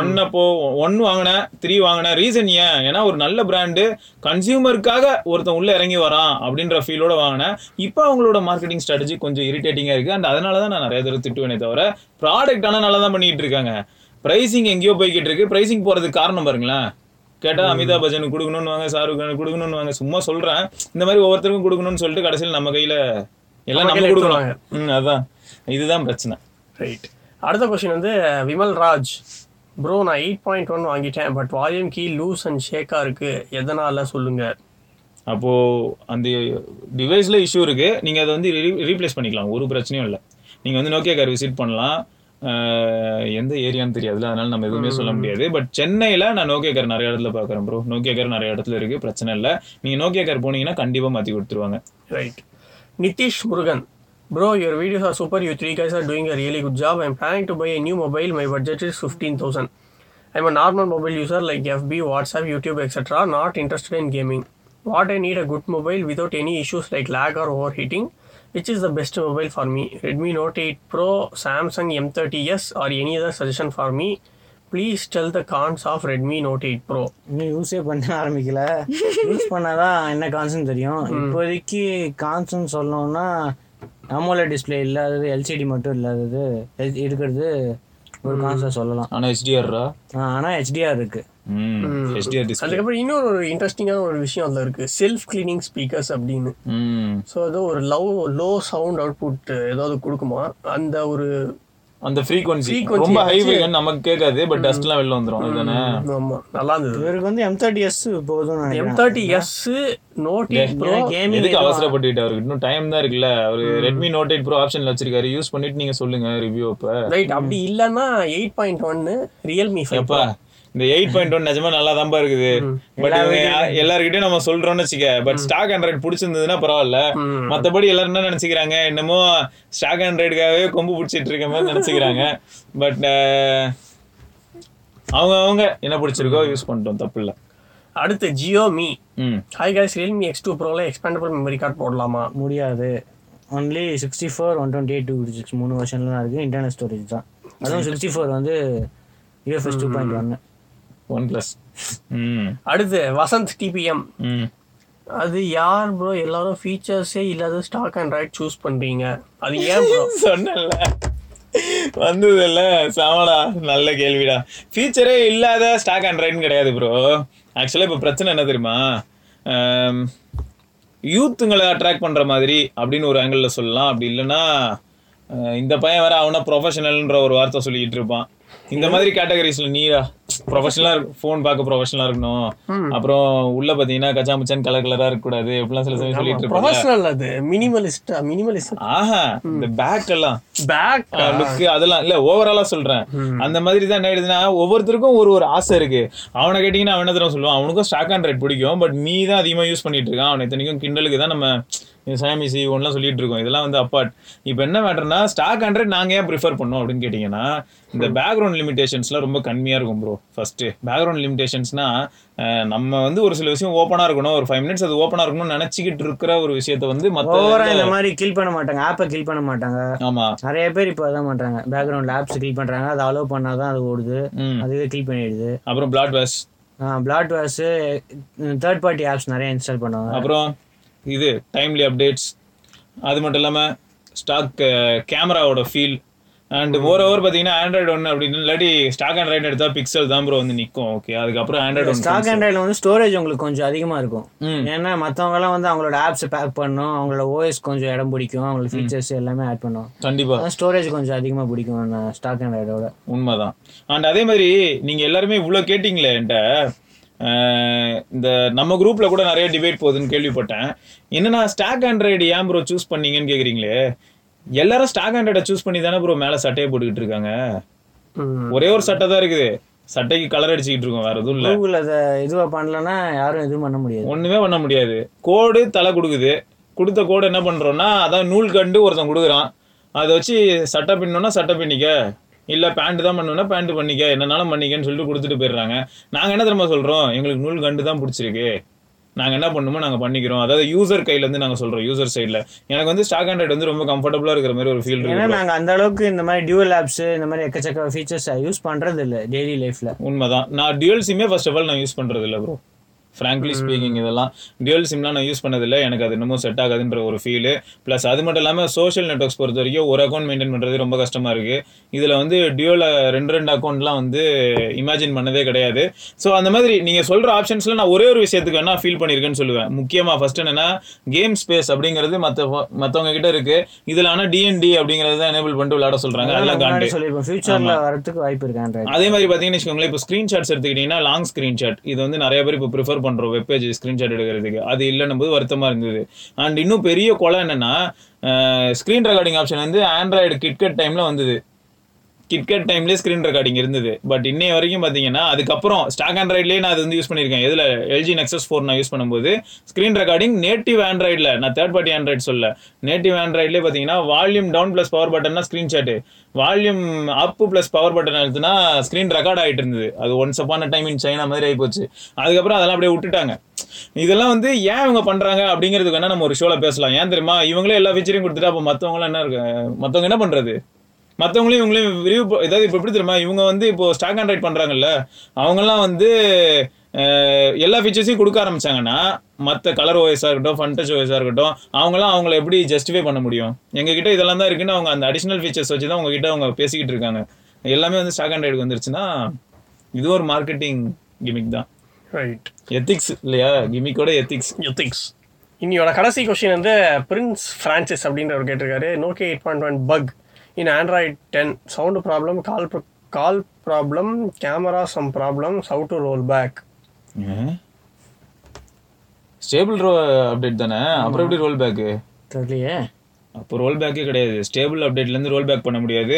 ஒன் அப்போ ஒன் வாங்கினேன் த்ரீ வாங்கினேன். ரீசன் ஏன்? ஏன்னா ஒரு நல்ல பிராண்டு கன்சியூமருக்காக ஒருத்தன் உள்ள இறங்கி வரான் அப்படின்ற ஃபீலோட வாங்கினேன். இப்போ அவங்களோட மார்க்கெட்டிங் ஸ்ட்ராட்டஜி கொஞ்சம் இரிட்டேட்டிங்காக இருக்கு. அண்ட் அதனால தான் நான் நிறைய தடவை திட்டுவேனே தவிர ப்ராடக்ட் ஆனால் நல்லா தான் பண்ணிட்டு இருக்காங்க. ப்ரைசிங் எங்கேயோ போய்கிட்டு இருக்கு ப்ரைசிங் போறதுக்கு காரணம் பாருங்களேன். கேட்டா அமிதாப் பச்சனுக்கு கொடுக்கணும்னு வாங்க ஷாருக் கொடுக்கணும்னு வாங்க. சும்மா சொல்றேன். இந்த மாதிரி ஒவ்வொருத்தருக்கும் கொடுக்கணும்னு சொல்லிட்டு கடைசியில் நம்ம கையில எல்லாம் நம்ம கொடுக்கணும். ம் அதான். இதுதான் பிரச்சனை. ரைட் அடுத்த கொஸ்டின் வந்து விமல் ராஜ். ப்ரோ நான் எயிட் பாயிண்ட் ஒன் வாங்கிட்டேன் but volume key loose and ஷேக்காக இருக்கு. எதனால சொல்லுங்க? அப்போ அந்த டிவைஸ்ல இஷ்யூ இருக்கு. நீங்க அதை வந்து ரீப்ளேஸ் பண்ணிக்கலாம். ஒரு பிரச்சனையும் இல்லை. நீங்க வந்து நோக்கியா கார் விசிட் பண்ணலாம். எந்த ஏரியான்னு தெரியாதுல அதனால நம்ம எதுவுமே சொல்ல முடியாது பட் சென்னையில நான் நோக்கியா கார் நிறைய இடத்துல பார்க்குறேன் ப்ரோ நோக்கியா கார் நிறைய இடத்துல இருக்கு பிரச்சனை இல்லை நீங்க நோக்கியா கார் போனீங்கன்னா கண்டிப்பா மாத்தி கொடுத்துருவாங்க right Nitish Murugan bro your videos are super you three guys are doing a really good job i'm planning to buy a new mobile my budget is 15000 i'm a normal mobile user like fb whatsapp youtube etc not interested in gaming what i need a good mobile without any issues like lag or overheating which is the best mobile for me? Redmi note 8 pro samsung m30s or any other suggestion for me? Please tell the cons of redmi note 8 pro. இன்னும் யூஸே பண்ண ஆரம்பிக்கல. Use பண்ணாதான் என்ன கான்ஸ்னு தெரியும்? இப்போதைக்கு கான்ஸ்னு சொல்லணும்னா அமோல display இல்லாதது எல்சிடி மட்டும் இல்லாதது எல்- இருக்கிறது ஒரு கான்ஸாக சொல்லலாம். ஆனா ஹெச்டிஆர்ரா ஆ, ஆனா ஹெச்டிஆர் இருக்கு ம் ஹெச்டிஆர் டிஸ்பிளே அதுக்கப்புறம் இன்னொரு ஒரு இன்ட்ரெஸ்டிங்கான ஒரு விஷயம் அதில் இருக்குது செல்ஃப் கிளீனிங் ஸ்பீக்கர்ஸ் அப்படின்னு. ம். ஸோ ஏதோ ஒரு லவ் லோ சவுண்ட் அவுட்புட் ஏதாவது கொடுக்குமா? அந்த ஒரு அந்த ஃப்ரீக்வன்சி Frequency ரொம்ப ஹை நமக்கு கேட்காது பட் டஸ்ட்லாம் வெளில வந்துரும். அதுதானே? ஆமாம் நல்லா இருந்தது. இவருக்கு வந்து எம் தேர்ட்டி எஸ் போதும்னு M thirty S note bro gaming எதுக்கு அவசரப்பட்டுட்டு அவருக்கு? இன்னும் டைம் தான் இருக்குல்ல. அவரு ரெட்மி நோட் எயிட் ப்ரோ ஆப்ஷன்ல வச்சிருக்காரு. யூஸ் பண்ணிட்டு நீங்க சொல்லுங்க ரிவ்யூ அப்ப. ரைட் அப்படி இல்லைன்னா எயிட் பாயிண்ட் ஒன்னு ரியல்மி ஃபைவ் எப்பா? இந்த எயிட் பாயிண்ட் ஒன் நிஜமா நல்லா தான்ப்பா இருக்குது பட் எல்லாருக்கிட்டையும் நம்ம சொல்றோம்னு வச்சுக்க. பட் ஸ்டாக் ஆண்ட்ராய்டு பிடிச்சிருந்ததுன்னா பரவாயில்ல. மத்தபடி எல்லாரும் என்ன நினைச்சுக்கிறாங்க? என்னமோ ஸ்டாக் ஆண்ட்ராய்டுக்காகவே கொம்பு பிடிச்சிட்டு இருக்க மாதிரி நினைச்சுக்கிறாங்க. பட் அவங்க அவங்க என்ன பிடிச்சிருக்கோ யூஸ் பண்ணிட்டோம். தப்பு இல்ல. அடுத்து Jio me. Hi guys Realme X two ப்ரோவில் expandable memory card போடலாமா? முடியாது. Only sixty four one twenty eight two six மூணு வருஷன்ல தான் இருக்குது இன்டர்னல் ஸ்டோரேஜ் தான். அதுவும் சிக்ஸ்டி ஃபோர் வந்து யூஎஃப்எஸ் டூ பாயிண்ட் ஒன்று ஒன் பிளஸ் ம். அடுத்து வசந்த் டிபிஎம் ம். அது யார் ப்ரோ எல்லாரும் ஃபீச்சர்ஸே இல்லாத ஸ்டாக் ஆண்ட்ராய்ட் சூஸ் பண்றீங்க. அது ஏன் ப்ரோ சொன்னல வந்ததுல்ல. சாமடா நல்ல கேள்விடா. ஃபீச்சரே இல்லாத ஸ்டாக் ஆண்ட்ராய்டுன்னு கிடையாது ப்ரோ ஆக்சுவலாக இப்போ பிரச்சனை என்ன தெரியுமா? யூத்துங்களை அட்ராக்ட் பண்ற மாதிரி அப்படின்னு ஒரு ஆங்கிளில் சொல்லலாம். அப்படி இல்லைன்னா இந்த பையன் வேற அவனா ப்ரொஃபஷனல்ன்ற ஒரு வார்த்தை சொல்லிக்கிட்டு இருப்பான். இந்த மாதிரி கேட்டகரிஸ்ல நீரா ப்ரொஃபஷனலா ஃபோன் பார்க்க ப்ரொஃபஷனலா இருக்கணும். அப்புறம் உள்ள பாத்தீங்கன்னா கச்சா முச்சான் கலர் கலரா இருக்க கூடாது இப்படிலாம் சில சமயம் சொல்லிட்டு இருப்பாங்க. ப்ரொஃபஷனல் அது. மினிமலிஸ்ட் மினிமலிஸ்ட் ஆஹா இந்த பேக் எல்லாம். பேக் லுக் அதெல்லாம் இல்ல ஓவராலா சொல்றேன். அந்த மாதிரி தான் என்ன ஆயிடுதுன்னா ஒவ்வொருத்தருக்கும் ஒரு ஒரு ஆசை இருக்கு. அவனை கேட்டீங்கன்னா அவன் என்ன சொல்லுவான்? அவனுக்கும் ஸ்டாக் அண்ட் ரைட் பிடிக்கும் பட் நீ தான் அதிகமா யூஸ் பண்ணிட்டு இருக்கான். அவனை இத்தனைக்கும் கிண்டலுக்கு தான் நம்ம சாமிசி ஒன்லாம் சொல்லிட்டு இருக்கோம். இதெல்லாம் வந்து அப்பார்ட் இப்போ என்ன மேட்டர்னா ஸ்டாக் ஹண்ட்ரட் நாங்க ஏன் ப்ரிஃபர் பண்ணோம் அப்படின்னு கேட்டீங்கன்னா இந்த பேக்ரவுண்ட் லிமிடேஷன்ஸ்லாம் ரொம்ப கம்மியா இருக்கும் ப்ரோ ஃபர்ஸ்ட் பேக்ரவுண்ட் லிமிடேஷன்ஸ்னா நம்ம வந்து ஒரு சில விஷயம் ஓப்பனா இருக்கணும். ஒரு ஃபைவ் மினிட்ஸ் அது ஓப்பனா இருக்கணும்னு நினைச்சுக்கிட்டு இருக்கிற ஒரு விஷயத்த வந்து மத்த இந்த மாதிரி கில் பண்ண மாட்டாங்க. ஆப்பை கில் பண்ண மாட்டாங்க. ஆமா. நிறைய பேர் இப்போ அதான் பண்றாங்க. பேக்ரவுண்ட்ல ஆப்ஸ் கில் பண்றாங்க. அதை அலோவ் பண்ணாதான் அது ஓடுது. அதுவே கில் பண்ணிடுது. அப்புறம் bloatware bloatware third party apps நிறைய இன்ஸ்டால் பண்ணுவாங்க. அப்புறம் இது டைம்லி அப்டேட்ஸ் அது மட்டும் இல்லாம ஸ்டாக் கேமராவோட ஃபீல் அண்ட் மோர் ஓவர் பார்த்தீங்கன்னா ஆண்ட்ராய்டு ஒன்று அப்படின்னு இல்லாட்டி ஸ்டாக் ஆண்ட்ராய்டு எடுத்தா பிக்சல் தான் ப்ரோ வந்து நிற்கும் ஓகே அதுக்கப்புறம் ஆண்ட்ராய்டு ஸ்டாக் ஆண்ட்ராய்டில் வந்து ஸ்டோரேஜ் உங்களுக்கு கொஞ்சம் அதிகமா இருக்கும். ஏன்னா மத்தவங்க எல்லாம் வந்து அவங்களோட ஆப்ஸ் பேக் பண்ணும் அவங்களோட ஓஎஸ் கொஞ்சம் இடம் பிடிக்கும் அவங்களோட ஃபீச்சர்ஸ் எல்லாமே ஆட் பண்ணும். கண்டிப்பா. ஸ்டோரேஜ் கொஞ்சம் அதிகமா பிடிக்கும் ஸ்டாக் ஆண்ட்ராய்டோட உண்மைதான். அண்ட் அதே மாதிரி நீங்க எல்லாருமே இவ்வளோ கேட்டிங்களே என்கிட்ட இந்த நம்ம குரூப்ல கூட நிறைய டிபேட் போகுதுன்னு கேள்விப்பட்டேன். என்னன்னா ஸ்டாக் ஆண்ட்ராய்டு ஏன் ப்ரோ சூஸ் பண்ணீங்கன்னு கேக்குறீங்களே? எல்லாரும் ஸ்டாக் ஆண்ட்ராய்டை சூஸ் பண்ணி தானே ப்ரோ மேல சட்டையை போட்டுக்கிட்டு இருக்காங்க. ஒரே ஒரு சட்டை தான் இருக்குது. சட்டைக்கு கலர் அடிச்சுக்கிட்டு இருக்கோம் வேற எதுவும் இல்ல. கூகுள் அதை இதுவா பண்ணலன்னா யாரும் எதுவும் பண்ண முடியாது. ஒண்ணுமே பண்ண முடியாது. கோடு தலை கொடுக்குது. கொடுத்த கோடு என்ன பண்றோம்னா அதான் நூல் கண்டு ஒருத்தன் கொடுக்குறான். அதை வச்சு சட்டை பின்னோம்னா சட்டை பின்னிக்க. இல்ல பேண்ட் தான் பண்ணணும்னா பேண்ட் பண்ணிக்க. என்னனாலும் பண்ணிக்கன்னு சொல்லிட்டு கொடுத்துட்டு போயிடுறாங்க. நாங்க என்ன தெரியுமா சொல்றோம்? எங்களுக்கு நூல் கண்டு தான் பிடிச்சிருக்கு. நாங்க என்ன பண்ணுமோ நாங்க பண்ணிக்கிறோம். அதாவது யூசர் கையில இருந்து நாங்க சொல்றோம் யூசர் சைடுல எனக்கு வந்து ஸ்டாக் ஆண்ட்ராய்டு வந்து ரொம்ப கம்ஃபர்டபுளா இருக்கிற மாதிரி ஒரு ஃபீல் ஏன்னா இருக்கு. நாங்க அந்த அளவுக்கு இந்த மாதிரி டியூவல் ஆப்ஸ் இந்த மாதிரி எக்கச்சக்க ஃபீச்சர்ஸ் யூஸ் பண்றது இல்ல டெய்லி லைஃப்ல உண்மைதான். நான் டியூல் சிம்மே ஃபர்ஸ்ட் ஆஃப் ஆல் நான் யூஸ் பண்றது இல்ல ப்ரோ ஃப்ராங்க்லி ஸ்பீக்கிங் இதெல்லாம் டியூல் சிம்லாம் நான் யூஸ் பண்ணதில்ல. எனக்கு அது இன்னமும் செட் ஆகாதுன்ற ஒரு ஃபீல் ப்ளஸ் அது மட்டும் இல்லாமல் சோஷியல் நெட்ஒர்க்ஸ் பொறுத்த வரைக்கும் ஒரு அக்கௌண்ட் மெயின்டைன் பண்ணுறது ரொம்ப கஷ்டமா இருக்கு. இதில் வந்து டியூல ரெண்டு ரெண்டு அக்கௌண்ட்லாம் வந்து இமேஜின் பண்ணதே கிடையாது. ஸோ அந்த மாதிரி நீங்கள் சொல்கிற ஆப்ஷன்ஸ்ல நான் ஒரே ஒரு விஷயத்துக்கு வேணா ஃபீல் பண்ணியிருக்கேன்னு சொல்லுவேன். முக்கியமாக ஃபர்ஸ்ட் என்னன்னா கேம் ஸ்பேஸ் அப்படிங்கிறது மற்ற மற்றவங்க கிட்ட இருக்கு. இதில் ஆனால் டிஎன்டி அப்படிங்கிறது தான் எனேபிள் பண்ணிட்டு விளையாட சொல்கிறாங்க அதெல்லாம் காண்டு. ஃபியூச்சர்ல வரதுக்கு வாய்ப்பு இருக்கு அதே மாதிரி பாத்தீங்கன்னு வச்சுக்கோங்களேன் இப்போ ஸ்கிரீன்ஷாட்ஸ் எடுத்துக்கிட்டீங்கன்னா லாங் ஸ்கிரீன்ஷாட் இது வந்து நிறைய பேர் இப்போ ப்ரிஃபர் பண்ணுறோம் வெப்பேஜ் ஸ்க்ரீன்ஷாட் எடுக்கிறதுக்கு. அது இல்லைன்னும் போது வருத்தமா இருந்தது. அண்ட் இன்னும் பெரிய கொலை என்னன்னா ஸ்க்ரீன் ரெக்கார்டிங் ஆப்ஷன் வந்து ஆண்ட்ராய்டு கிட்கட் டைம்ல வந்தது. கிட்கட் டைம்லேயே ஸ்க்ரீன் ரெக்கார்டிங் இருந்தது. பட் இன்னைய வரைக்கும் பார்த்தீங்கன்னா அதுக்கப்புறம் ஸ்டாக் ஆண்ட்ராய்ட்லேயே நான் அது வந்து யூஸ் பண்ணியிருக்கேன். இதில் எல்ஜி நெக்ஸஸ் ஃபோர் நான் யூஸ் பண்ணும்போது ஸ்க்ரீன் ரெக்கார்டிங் நேட்டிவ் ஆண்ட்ராய்டில் நான் தேர்ட் பார்ட்டி ஆண்ட்ராய்ட் சொல்ல நேட்டிவ் ஆண்ட்ராய்ட்லேயே பார்த்தீங்கன்னா volume down plus power பட்டன்னா screenshot volume up plus power button எழுத்துனா screen record ஆகிட்டு இருந்தது. அது once upon a time in China மாதிரி ஆகிப்போச்சு அதுக்கப்புறம் அதெல்லாம் அப்படியே விட்டுட்டாங்க. இதெல்லாம் வந்து ஏன் இவங்க பண்றாங்க அப்படிங்கிறதுக்கு வேணா நம்ம ஒரு ஷோல பேசலாம். ஏன் தெரியுமா? இவங்களே எல்லா ஃபீச்சரையும் கொடுத்துட்டு அப்போ மற்றவங்களாம் என்ன இருக்கு? மற்றவங்க என்ன பண்றது? மற்றவங்களையும் இவங்களையும் விரிவு ஏதாவது இப்போ எப்படி தெரியுமா? இவங்க வந்து இப்போ ஸ்டாக் ஆண்ட்ராய்ட் பண்றாங்கல்ல அவங்கெல்லாம் வந்து எல்லா ஃபீச்சர்ஸையும் கொடுக்க ஆரம்பிச்சாங்கன்னா மற்ற கலர் ஓஎஸாக இருக்கட்டும் ஃபன் டச் ஓஎஸாக இருக்கட்டும் அவங்களாம் அவங்கள எப்படி ஜஸ்டிஃபை பண்ண முடியும்? எங்ககிட்ட இதெல்லாம் தான் இருக்குன்னு அவங்க அந்த அடிஷனல் ஃபீச்சர்ஸ் வச்சு தான் உங்ககிட்ட அவங்க பேசிக்கிட்டு இருக்காங்க. எல்லாமே வந்து ஸ்டாக் ஆண்ட்ராய்டுக்கு வந்துருச்சுன்னா இது ஒரு மார்க்கெட்டிங் கிமிக் தான். ரைட் எத்திக்ஸ் இல்லையா? கிமிக்கோட எத்திக்ஸ் எத்திக்ஸ் இன்னியோட கடைசி கொஸ்டின் வந்து பிரின்ஸ் ஃப்ரான்சிஸ் அப்படின்றவர் கேட்டிருக்காரு. Nokia eight point one bug in Android ten sound problem call call problem camera some problem how to roll back stable ROM update தானே? அப்புறம் எப்படி ரோல் பேக்கு தெரியலையே. அப்போ ரோல் பேக்கே கிடையாது. ஸ்டேபிள் அப்டேட்ல இருந்து ரோல் பேக் பண்ண முடியாது.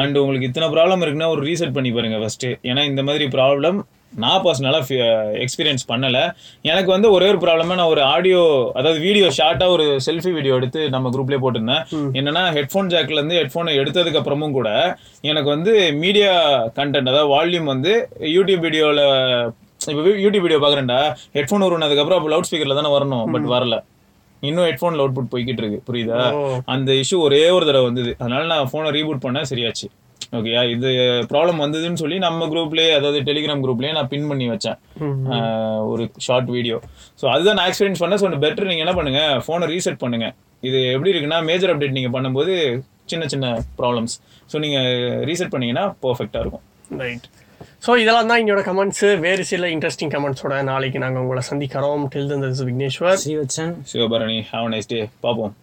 அண்ட் உங்களுக்கு இத்தனை ப்ராப்ளம் இருக்குன்னா ஒரு ரீசெட் பண்ணி பாருங்க ஃபர்ஸ்ட் ஏன்னா இந்த மாதிரி ப்ராப்ளம் நான் பர்சனலாக எக்ஸ்பீரியன்ஸ் பண்ணல. எனக்கு வந்து ஒரே ஒரு ப்ராப்ளமா நான் ஒரு ஆடியோ அதாவது வீடியோ ஷார்ட்டா ஒரு செல்ஃபி வீடியோ எடுத்து நம்ம குரூப்லேயே போட்டிருந்தேன். என்னன்னா ஹெட்ஃபோன் ஜாக்ல இருந்து ஹெட்ஃபோனை எடுத்ததுக்கு அப்புறமும் கூட எனக்கு வந்து மீடியா கண்டென்ட் அதாவது வால்யூம் வந்து யூடியூப் வீடியோல இப்போ யூடியூப் வீடியோ பார்க்குறேன்டா ஹெட்ஃபோன் உருனதுக்கு அப்போ லவுட் ஸ்பீக்கர்ல தானே வரணும் பட் வரல. இன்னும் ஹெட்ஃபோன் அவுட்புட் போய்கிட்டு இருக்கு புரியுதா. அந்த இஷ்யூ ஒரே ஒரு தடவை வந்தது. அதனால நான் ஃபோனை ரீபூட் பண்ண சரியாச்சு. ஓகேயா இது ப்ராப்ளம் வந்ததுன்னு சொல்லி நம்ம குரூப்லயே அதாவது டெலிகிராம் குரூப்லயே நான் பின் பண்ணி வச்சேன். ஒரு ஷார்ட் வீடியோ ஸோ அதுதான் நான் எக்ஸ்பீரியன்ஸ் பண்ண ஸோ பெட்டர் நீங்க என்ன பண்ணுங்க? ஃபோனை ரீசெட் பண்ணுங்க. இது எப்படி இருக்குன்னா மேஜர் அப்டேட் நீங்க பண்ணும்போது சின்ன சின்ன ப்ராப்ளம்ஸ் ஸோ நீங்க ரீசெட் பண்ணீங்கன்னா பர்ஃபெக்டா இருக்கும். ரைட் ஸோ இதெல்லாம் தான் என்னோட கமெண்ட்ஸு வேறு சில இன்ட்ரெஸ்டிங் கமெண்ட்ஸோட நாளைக்கு நாங்கள் உங்களை சந்திக்கிறோம். Till then Vigneshwar Srivatsan Sivabharani have nice day பார்ப்போம்.